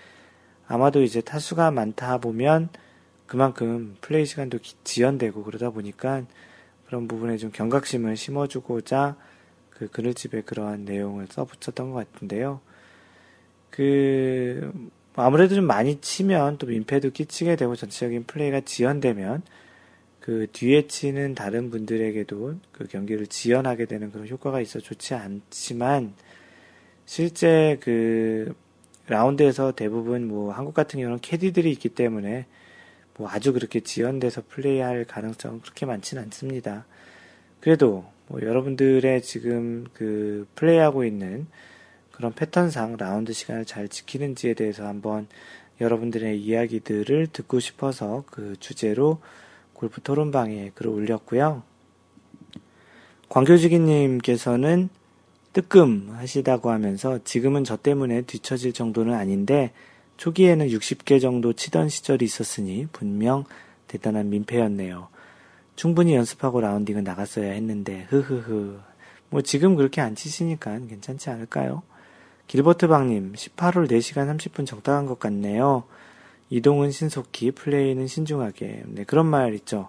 아마도 이제 타수가 많다 보면 그만큼 플레이 시간도 지연되고 그러다 보니까 그런 부분에 좀 경각심을 심어주고자 그 그늘집에 그러한 내용을 써붙였던 것 같은데요. 그 아무래도 좀 많이 치면 또 민폐도 끼치게 되고 전체적인 플레이가 지연되면 그 뒤에 치는 다른 분들에게도 그 경기를 지연하게 되는 그런 효과가 있어 좋지 않지만 실제 그 라운드에서 대부분 뭐 한국 같은 경우는 캐디들이 있기 때문에 뭐 아주 그렇게 지연돼서 플레이할 가능성은 그렇게 많지는 않습니다. 그래도 뭐 여러분들의 지금 그 플레이하고 있는 그런 패턴상 라운드 시간을 잘 지키는지에 대해서 한번 여러분들의 이야기들을 듣고 싶어서 그 주제로 골프 토론방에 글을 올렸고요. 광교지기님께서는 뜨끔 하시다고 하면서 지금은 저 때문에 뒤처질 정도는 아닌데 초기에는 60개 정도 치던 시절이 있었으니 분명 대단한 민폐였네요. 충분히 연습하고 라운딩은 나갔어야 했는데 흐흐흐 뭐 지금 그렇게 안 치시니까 괜찮지 않을까요? 길버트방님, 18홀 4시간 30분 적당한 것 같네요. 이동은 신속히, 플레이는 신중하게. 네, 그런 말 있죠.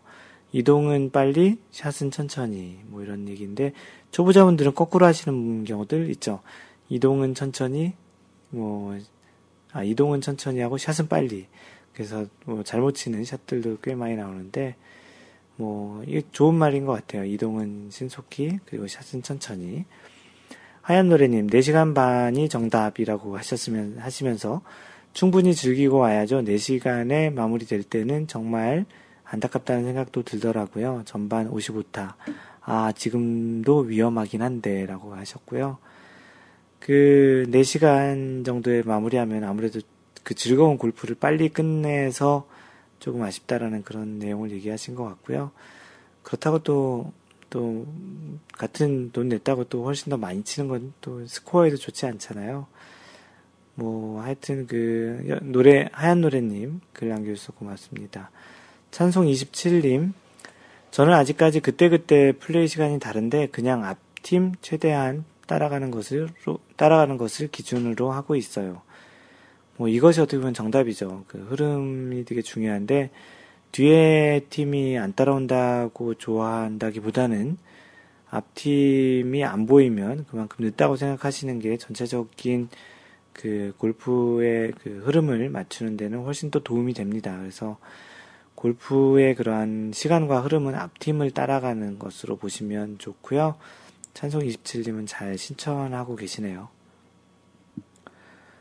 이동은 빨리, 샷은 천천히. 뭐 이런 얘기인데, 초보자분들은 거꾸로 하시는 경우들 있죠. 이동은 천천히, 뭐, 아, 이동은 천천히 하고 샷은 빨리. 그래서 뭐 잘못 치는 샷들도 꽤 많이 나오는데, 뭐, 이게 좋은 말인 것 같아요. 이동은 신속히, 그리고 샷은 천천히. 하얀 노래님, 4시간 반이 정답이라고 하셨으면, 하시면서 충분히 즐기고 와야죠. 4시간에 마무리될 때는 정말 안타깝다는 생각도 들더라고요. 전반 55타. 아, 지금도 위험하긴 한데, 라고 하셨고요. 그, 4시간 정도에 마무리하면 아무래도 그 즐거운 골프를 빨리 끝내서 조금 아쉽다라는 그런 내용을 얘기하신 것 같고요. 그렇다고 또 또 같은 돈 냈다고 또 훨씬 더 많이 치는 건 또 스코어에도 좋지 않잖아요. 뭐 하여튼 그 노래 하얀 노래님 글 남겨주셔서 고맙습니다. 찬송 27님, 저는 아직까지 그때그때 플레이 시간이 다른데 그냥 앞팀 최대한 따라가는 것을, 따라가는 것을 기준으로 하고 있어요. 뭐 이것이 어떻게 보면 정답이죠. 그 흐름이 되게 중요한데 뒤에 팀이 안 따라온다고 좋아한다기보다는 앞 팀이 안 보이면 그만큼 늦다고 생각하시는 게 전체적인 그 골프의 그 흐름을 맞추는 데는 훨씬 더 도움이 됩니다. 그래서 골프의 그러한 시간과 흐름은 앞팀을 따라가는 것으로 보시면 좋고요. 찬송 27님은 잘 신청하고 계시네요.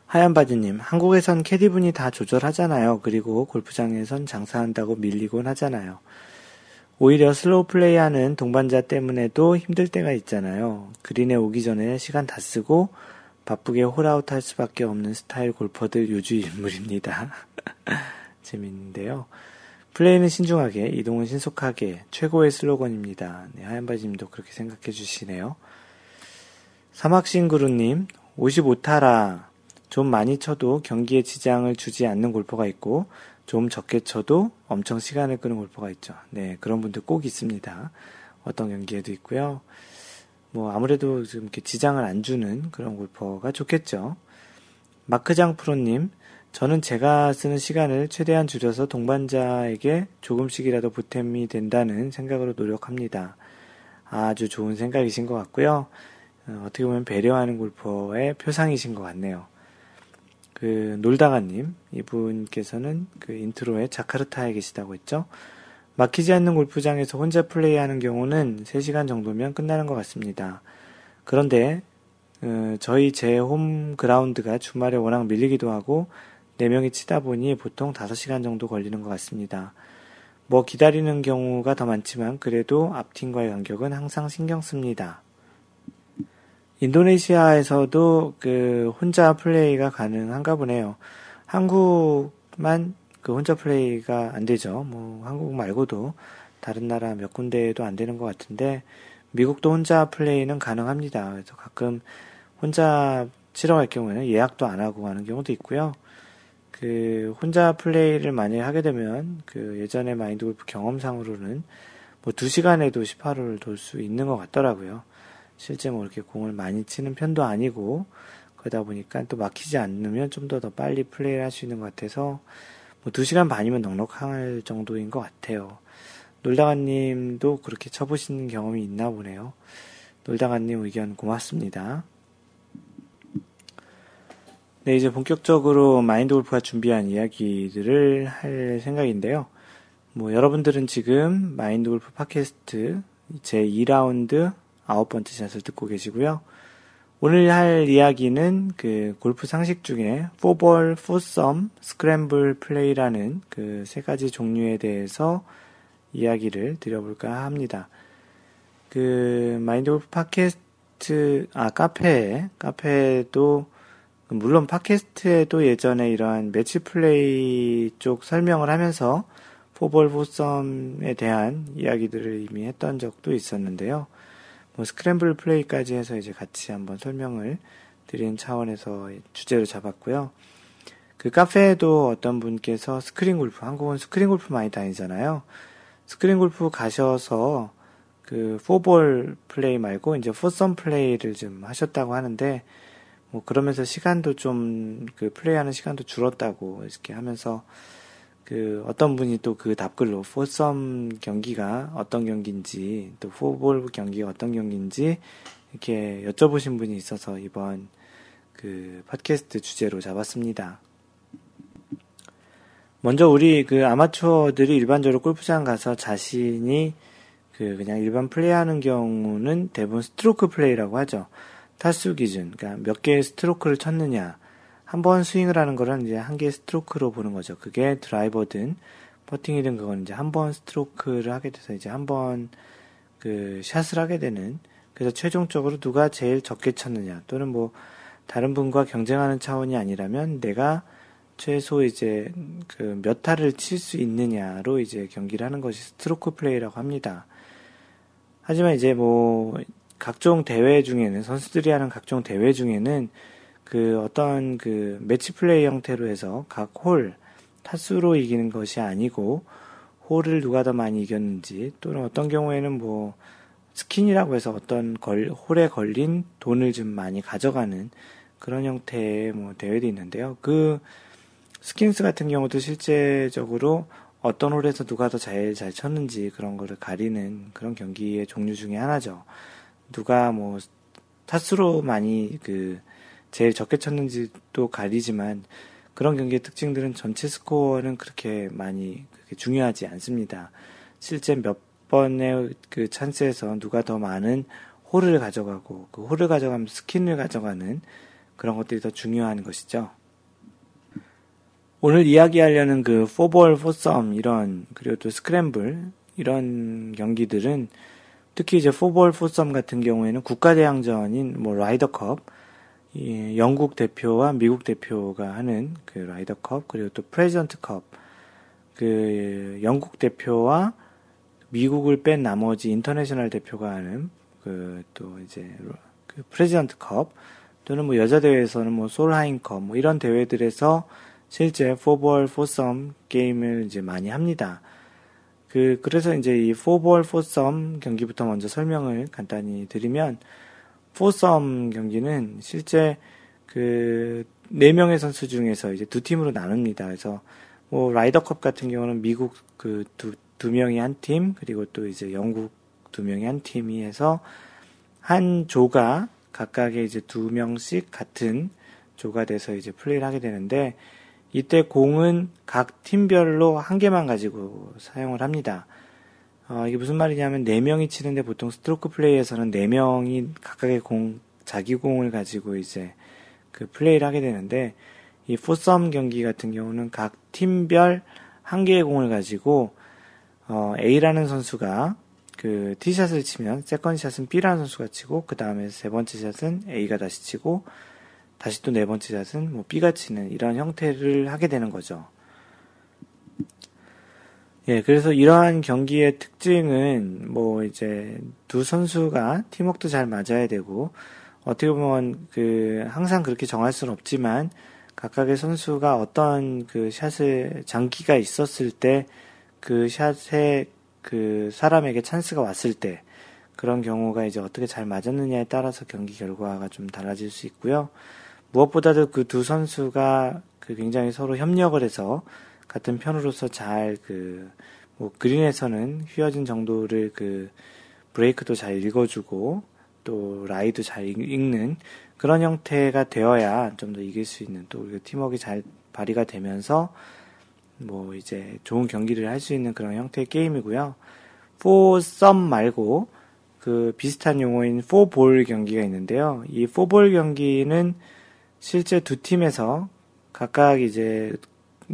하얀바지님, 한국에선 캐디분이 다 조절하잖아요. 그리고 골프장에선 장사한다고 밀리곤 하잖아요. 오히려 슬로우 플레이하는 동반자 때문에도 힘들 때가 있잖아요. 그린에 오기 전에 시간 다 쓰고 바쁘게 홀아웃 할 수밖에 없는 스타일 골퍼들 요주 인물입니다. 재밌는데요. 플레이는 신중하게, 이동은 신속하게, 최고의 슬로건입니다. 네, 하얀바지님도 그렇게 생각해 주시네요. 사막싱그루님, 55타라. 좀 많이 쳐도 경기에 지장을 주지 않는 골퍼가 있고 좀 적게 쳐도 엄청 시간을 끄는 골퍼가 있죠. 네, 그런 분들 꼭 있습니다. 어떤 경기에도 있고요. 뭐 아무래도 좀 이렇게 지장을 안 주는 그런 골퍼가 좋겠죠. 마크장 프로님, 저는 제가 쓰는 시간을 최대한 줄여서 동반자에게 조금씩이라도 보탬이 된다는 생각으로 노력합니다. 아주 좋은 생각이신 것 같고요. 어, 어떻게 보면 배려하는 골퍼의 표상이신 것 같네요. 그 놀다가님 이분께서는 그 인트로에 자카르타에 계시다고 했죠. 막히지 않는 골프장에서 혼자 플레이하는 경우는 3시간 정도면 끝나는 것 같습니다. 그런데 어, 저희 제 홈 그라운드가 주말에 워낙 밀리기도 하고 4명이 치다 보니 보통 5시간 정도 걸리는 것 같습니다. 뭐 기다리는 경우가 더 많지만 그래도 앞팀과의 간격은 항상 신경 씁니다. 인도네시아에서도 그 혼자 플레이가 가능한가 보네요. 한국만 그 혼자 플레이가 안 되죠. 뭐 한국 말고도 다른 나라 몇 군데에도 안 되는 것 같은데 미국도 혼자 플레이는 가능합니다. 그래서 가끔 혼자 치러 갈 경우에는 예약도 안 하고 가는 경우도 있고요. 그 혼자 플레이를 만약에 하게 되면 그 예전에 마인드 골프 경험상으로는 뭐 2시간에도 18호를 돌수 있는 것 같더라고요. 실제 뭐 이렇게 공을 많이 치는 편도 아니고 그러다 보니까 또 막히지 않으면 좀 더더 빨리 플레이를 할 수 있는 것 같아서 뭐 2시간 반이면 넉넉할 정도인 것 같아요. 놀다가님도 그렇게 쳐보시는 경험이 있나 보네요. 놀다가님 의견 고맙습니다. 네, 이제 본격적으로 마인드 골프가 준비한 이야기들을 할 생각인데요. 뭐, 여러분들은 지금 마인드 골프 팟캐스트 제 2라운드 아홉 번째 샷을 듣고 계시고요. 오늘 할 이야기는 그 골프 상식 중에 포볼, 포썸, 스크램블 플레이라는 그 세 가지 종류에 대해서 이야기를 드려볼까 합니다. 그 마인드 골프 팟캐스트 아 카페 카페도 물론 팟캐스트에도 예전에 이러한 매치 플레이 쪽 설명을 하면서 포볼 포썸에 대한 이야기들을 이미 했던 적도 있었는데요. 뭐 스크램블 플레이까지 해서 이제 같이 한번 설명을 드린 차원에서 주제를 잡았고요. 그 카페에도 어떤 분께서 스크린 골프, 한국은 스크린 골프 많이 다니잖아요. 스크린 골프 가셔서 그 포볼 플레이 말고 이제 포썸 플레이를 좀 하셨다고 하는데 뭐 그러면서 시간도 좀 그 플레이하는 시간도 줄었다고 이렇게 하면서 그 어떤 분이 또 그 답글로 포썸 경기가 어떤 경기인지 또 포볼 경기가 어떤 경기인지 이렇게 여쭤보신 분이 있어서 이번 그 팟캐스트 주제로 잡았습니다. 먼저 우리 그 아마추어들이 일반적으로 골프장 가서 자신이 그 그냥 일반 플레이하는 경우는 대부분 스트로크 플레이라고 하죠. 타수 기준, 그러니까 몇 개의 스트로크를 쳤느냐, 한 번 스윙을 하는 거는 이제 한 개의 스트로크로 보는 거죠. 그게 드라이버든 퍼팅이든 그건 이제 한 번 스트로크를 하게 돼서 이제 한 번 그 샷을 하게 되는 그래서 최종적으로 누가 제일 적게 쳤느냐 또는 뭐 다른 분과 경쟁하는 차원이 아니라면 내가 최소 이제 그 몇 타를 칠 수 있느냐로 이제 경기를 하는 것이 스트로크 플레이라고 합니다. 하지만 이제 뭐 각종 대회 중에는 선수들이 하는 각종 대회 중에는 그 어떤 그 매치 플레이 형태로 해서 각 홀 타수로 이기는 것이 아니고 홀을 누가 더 많이 이겼는지 또는 어떤 경우에는 뭐 스킨이라고 해서 어떤 걸, 홀에 걸린 돈을 좀 많이 가져가는 그런 형태의 뭐 대회도 있는데요. 그 스킨스 같은 경우도 실제적으로 어떤 홀에서 누가 더 잘 잘 쳤는지 그런 거를 가리는 그런 경기의 종류 중에 하나죠. 누가 뭐 타수로 많이 그 제일 적게 쳤는지도 가리지만 그런 경기의 특징들은 전체 스코어는 그렇게 많이 그렇게 중요하지 않습니다. 실제 몇 번의 그 찬스에서 누가 더 많은 홀을 가져가고 그 홀을 가져가면 스킨을 가져가는 그런 것들이 더 중요한 것이죠. 오늘 이야기하려는 그 포볼, 포썸 이런 그리고 또 스크램블 이런 경기들은 특히 이제 포볼, 포썸 같은 경우에는 국가대항전인 뭐 라이더컵 예, 영국 대표와 미국 대표가 하는 그 라이더컵 그리고 또 프레지던트컵 그 영국 대표와 미국을 뺀 나머지 인터내셔널 대표가 하는 그 또 이제 그 프레지던트컵 또는 뭐 여자 대회에서는 뭐 솔하임컵 뭐 이런 대회들에서 실제 포볼 포썸 게임을 이제 많이 합니다. 그 그래서 이제 이 포볼 포썸 경기부터 먼저 설명을 간단히 드리면 포썸 경기는 실제 그 4명의 선수 중에서 이제 두 팀으로 나눕니다. 그래서 뭐 라이더컵 같은 경우는 미국 그 두 두 명이 한 팀, 그리고 또 이제 영국 두 명이 한 팀이 해서 한 조가 각각의 이제 두 명씩 같은 조가 돼서 이제 플레이를 하게 되는데 이때 공은 각 팀별로 한 개만 가지고 사용을 합니다. 어, 이게 무슨 말이냐면 4명이 치는데 보통 스트로크 플레이에서는 4명이 각각의 공, 자기 공을 가지고 이제 그 플레이를 하게 되는데 이 포썸 경기 같은 경우는 각 팀별 한 개의 공을 가지고 어, A라는 선수가 그 티샷을 치면 second 샷은 B라는 선수가 치고 그 다음에 세 번째 샷은 A가 다시 치고 다시 또 네 번째 샷은 뭐 B가 치는 이런 형태를 하게 되는 거죠. 예, 그래서 이러한 경기의 특징은 뭐 이제 두 선수가 팀워크도 잘 맞아야 되고 어떻게 보면 그 항상 그렇게 정할 수는 없지만 각각의 선수가 어떤 그 샷을 장기가 있었을 때 그 샷에 그 사람에게 찬스가 왔을 때 그런 경우가 이제 어떻게 잘 맞았느냐에 따라서 경기 결과가 좀 달라질 수 있고요. 무엇보다도 그 두 선수가 그 굉장히 서로 협력을 해서 같은 편으로서 잘 그, 뭐, 그린에서는 휘어진 정도를 그, 브레이크도 잘 읽어주고, 또, 라이도 잘 읽는 그런 형태가 되어야 좀 더 이길 수 있는, 또, 팀워크가 잘 발휘가 되면서, 뭐, 이제 좋은 경기를 할 수 있는 그런 형태의 게임이고요. 4썸 말고, 그 비슷한 용어인 4볼 경기가 있는데요. 이 4볼 경기는 실제 두 팀에서 각각 이제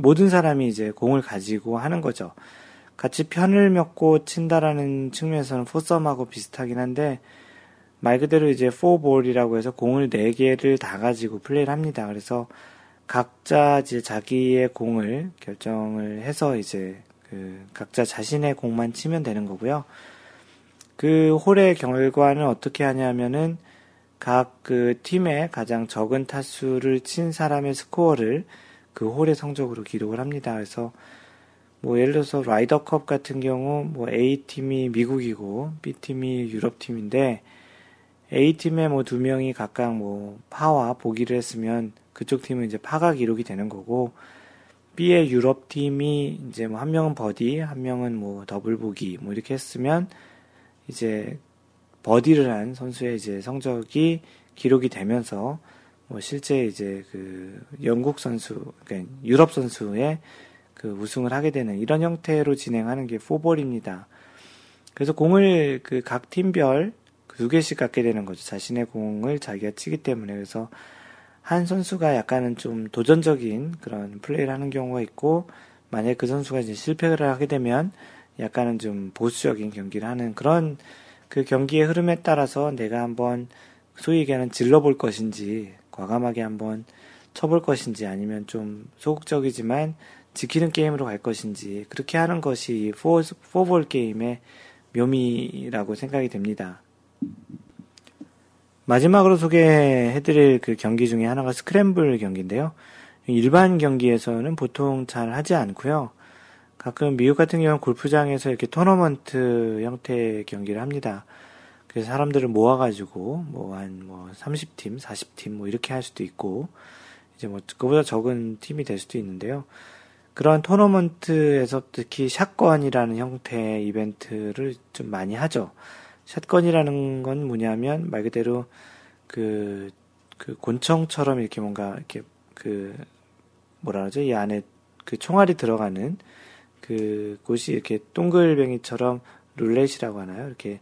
모든 사람이 이제 공을 가지고 하는 거죠. 같이 편을 먹고 친다라는 측면에서는 포썸하고 비슷하긴 한데 말 그대로 이제 포볼이라고 해서 공을 4개를 다 가지고 플레이를 합니다. 그래서 각자 이제 자기의 공을 결정을 해서 이제 그 각자 자신의 공만 치면 되는 거고요. 그 홀의 결과는 어떻게 하냐면은 각 그 팀의 가장 적은 타수를 친 사람의 스코어를 그 홀의 성적으로 기록을 합니다. 그래서 뭐 예를 들어서 라이더컵 같은 경우 뭐 A팀이 미국이고 B팀이 유럽팀인데 A팀의 뭐 두 명이 각각 뭐 파와 보기를 했으면 그쪽 팀은 이제 파가 기록이 되는 거고 B의 유럽 팀이 이제 뭐 한 명은 버디, 한 명은 뭐 더블 보기 뭐 이렇게 했으면 이제 버디를 한 선수의 이제 성적이 기록이 되면서 뭐 실제 이제 그 영국 선수, 그러니까 유럽 선수의 그 우승을 하게 되는 이런 형태로 진행하는 게 포볼입니다. 그래서 공을 그 각 팀별 두 개씩 갖게 되는 거죠. 자신의 공을 자기가 치기 때문에 그래서 한 선수가 약간은 좀 도전적인 그런 플레이를 하는 경우가 있고 만약에 그 선수가 이제 실패를 하게 되면 약간은 좀 보수적인 경기를 하는 그런 그 경기의 흐름에 따라서 내가 한번 소위 얘기하는 질러볼 것인지 과감하게 한번 쳐볼 것인지 아니면 좀 소극적이지만 지키는 게임으로 갈 것인지 그렇게 하는 것이 포, 포볼 게임의 묘미라고 생각이 됩니다. 마지막으로 소개해드릴 그 경기 중에 하나가 스크램블 경기인데요. 일반 경기에서는 보통 잘 하지 않고요. 가끔 미국 같은 경우는 골프장에서 이렇게 토너먼트 형태의 경기를 합니다. 그래서 사람들을 모아가지고 뭐 한뭐 뭐 30팀, 40팀 뭐 이렇게 할 수도 있고 이제 뭐 그보다 적은 팀이 될 수도 있는데요. 그런 토너먼트에서 특히 샷건이라는 형태의 이벤트를 좀 많이 하죠. 샷건이라는 건 뭐냐면 말 그대로 그, 그 곤청처럼 이렇게 뭔가 이렇게 그 뭐라 그러죠? 이 안에 그 총알이 들어가는 그 곳이 이렇게 동글뱅이처럼 룰렛이라고 하나요? 이렇게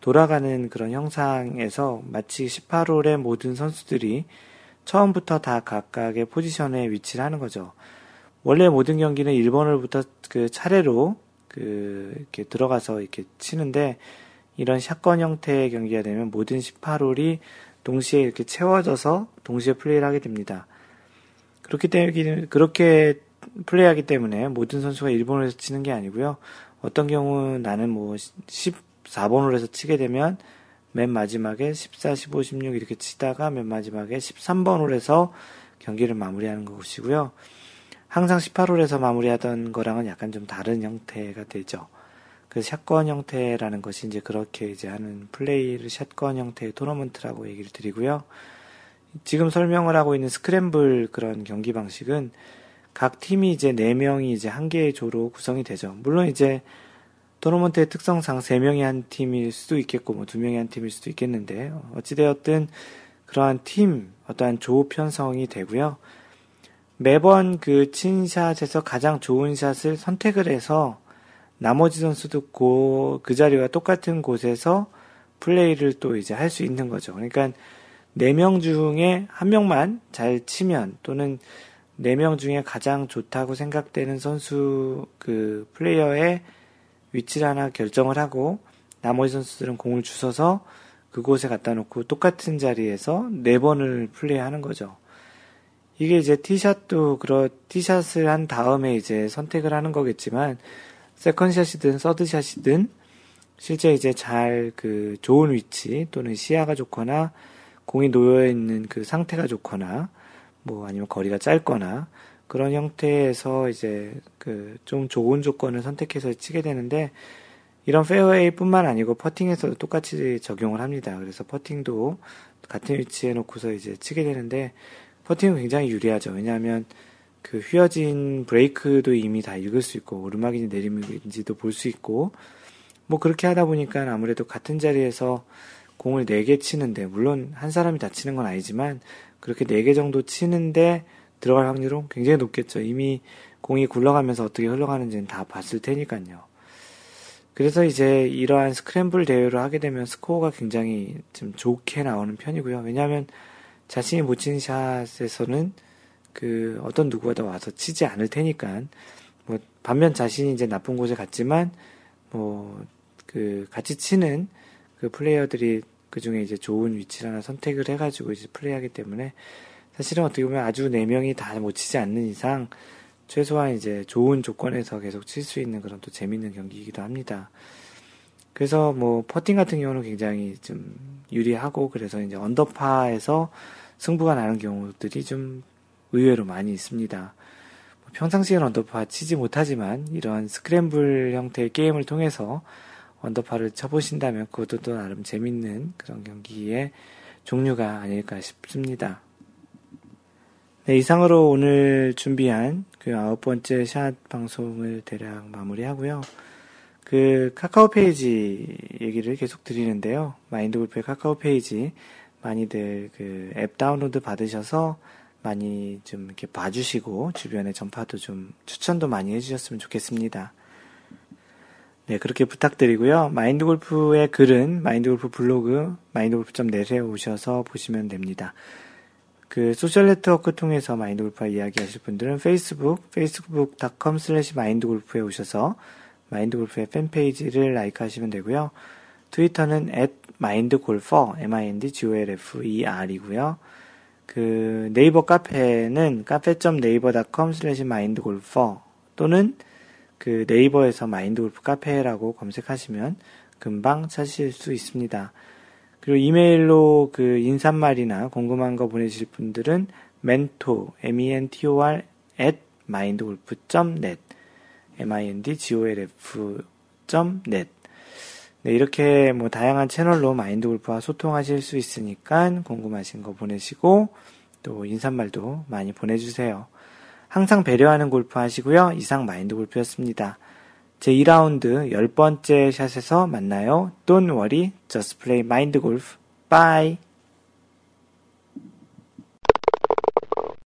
돌아가는 그런 형상에서 마치 18홀의 모든 선수들이 처음부터 다 각각의 포지션에 위치를 하는 거죠. 원래 모든 경기는 1번홀부터 그 차례로 그 이렇게 들어가서 이렇게 치는데 이런 샷건 형태의 경기가 되면 모든 18홀이 동시에 이렇게 채워져서 동시에 플레이를 하게 됩니다. 그렇기 때문에 그렇게 플레이하기 때문에 모든 선수가 1번홀에서 치는 게 아니고요. 어떤 경우 나는 뭐 14번홀에서 치게 되면 맨 마지막에 14, 15, 16 이렇게 치다가 맨 마지막에 13번홀에서 경기를 마무리하는 것이고요. 항상 18홀에서 마무리하던 거랑은 약간 좀 다른 형태가 되죠. 그 샷건 형태라는 것이 이제 그렇게 이제 하는 플레이를 샷건 형태의 토너먼트라고 얘기를 드리고요. 지금 설명을 하고 있는 스크램블 그런 경기 방식은 각 팀이 이제 4명이 이제 한 개의 조로 구성이 되죠. 물론 이제 토너먼트의 특성상 3명이 한 팀일 수도 있겠고 뭐 2명이 한 팀일 수도 있겠는데 어찌되었든 그러한 팀 어떠한 조 편성이 되고요. 매번 그 친샷에서 가장 좋은 샷을 선택을 해서 나머지 선수도 고, 그 자리와 똑같은 곳에서 플레이를 또 이제 할 수 있는 거죠. 그러니까 4명 중에 1명만 잘 치면 또는 4명 중에 가장 좋다고 생각되는 선수 그 플레이어의 위치를 하나 결정을 하고 나머지 선수들은 공을 주워서 그곳에 갖다 놓고 똑같은 자리에서 4번을 플레이하는 거죠. 이게 이제 티샷도 그런 티샷을 한 다음에 이제 선택을 하는 거겠지만 세컨샷이든 서드샷이든 실제 이제 잘 그 좋은 위치 또는 시야가 좋거나 공이 놓여 있는 그 상태가 좋거나 뭐 아니면 거리가 짧거나 그런 형태에서 이제 그 좀 좋은 조건을 선택해서 치게 되는데 이런 페어웨이뿐만 아니고 퍼팅에서도 똑같이 적용을 합니다. 그래서 퍼팅도 같은 위치에 놓고서 이제 치게 되는데 퍼팅은 굉장히 유리하죠. 왜냐하면 그 휘어진 브레이크도 이미 다 읽을 수 있고 오르막인지 내리막인지도 볼 수 있고 뭐 그렇게 하다 보니까 아무래도 같은 자리에서 공을 4개 치는데 물론 한 사람이 다 치는 건 아니지만 그렇게 4개 정도 치는데 들어갈 확률은 굉장히 높겠죠. 이미 공이 굴러가면서 어떻게 흘러가는지는 다 봤을 테니까요. 그래서 이제 이러한 스크램블 대회를 하게 되면 스코어가 굉장히 좀 좋게 나오는 편이고요. 왜냐하면 자신이 못 친 샷에서는 그 어떤 누구가 더 와서 치지 않을 테니까 뭐 반면 자신이 이제 나쁜 곳에 갔지만 뭐 그 같이 치는 그 플레이어들이 그 중에 이제 좋은 위치를 하나 선택을 해가지고 이제 플레이하기 때문에 사실은 어떻게 보면 아주 네 명이 다 못 치지 않는 이상 최소한 이제 좋은 조건에서 계속 칠 수 있는 그런 또 재밌는 경기이기도 합니다. 그래서 뭐 퍼팅 같은 경우는 굉장히 좀 유리하고 그래서 이제 언더파에서 승부가 나는 경우들이 좀 의외로 많이 있습니다. 뭐 평상시에는 언더파 치지 못하지만 이런 스크램블 형태의 게임을 통해서 언더파를 쳐보신다면 그것도 또 나름 재밌는 그런 경기의 종류가 아닐까 싶습니다. 네, 이상으로 오늘 준비한 그 아홉 번째 샷 방송을 대략 마무리하고요. 그 카카오 페이지 얘기를 계속 드리는데요. 마인드 골프의 카카오 페이지 많이들 그 앱 다운로드 받으셔서 많이 좀 이렇게 봐주시고 주변에 전파도 좀 추천도 많이 해주셨으면 좋겠습니다. 네, 그렇게 부탁드리고요. 마인드 골프의 글은 마인드 골프 블로그 마인드 골프.net에 오셔서 보시면 됩니다. 그 소셜 네트워크 통해서 마인드 골프와 이야기 하실 분들은 페이스북 facebook.com slash 마인드골프에 오셔서 마인드 골프의 팬페이지를 라이크 하시면 되고요. 트위터는 at mindgolfer m-i-n-d-g-o-l-f-e-r이고요. 그 네이버 카페는 카페.naver.com slash mindgolfer 또는 그 네이버에서 마인드 골프 카페라고 검색하시면 금방 찾으실 수 있습니다. 그리고 이메일로 그 인사말이나 궁금한 거 보내실 분들은 mentor, m-e-n-t-o-r at mindgolf.net mindgolf.net. 네, 이렇게 뭐 다양한 채널로 마인드 골프와 소통하실 수 있으니까 궁금하신 거 보내시고 또 인사말도 많이 보내주세요. 항상 배려하는 골프 하시고요. 이상 마인드 골프였습니다. 제 2라운드 10번째 샷에서 만나요. Don't worry, just play mind golf. Bye.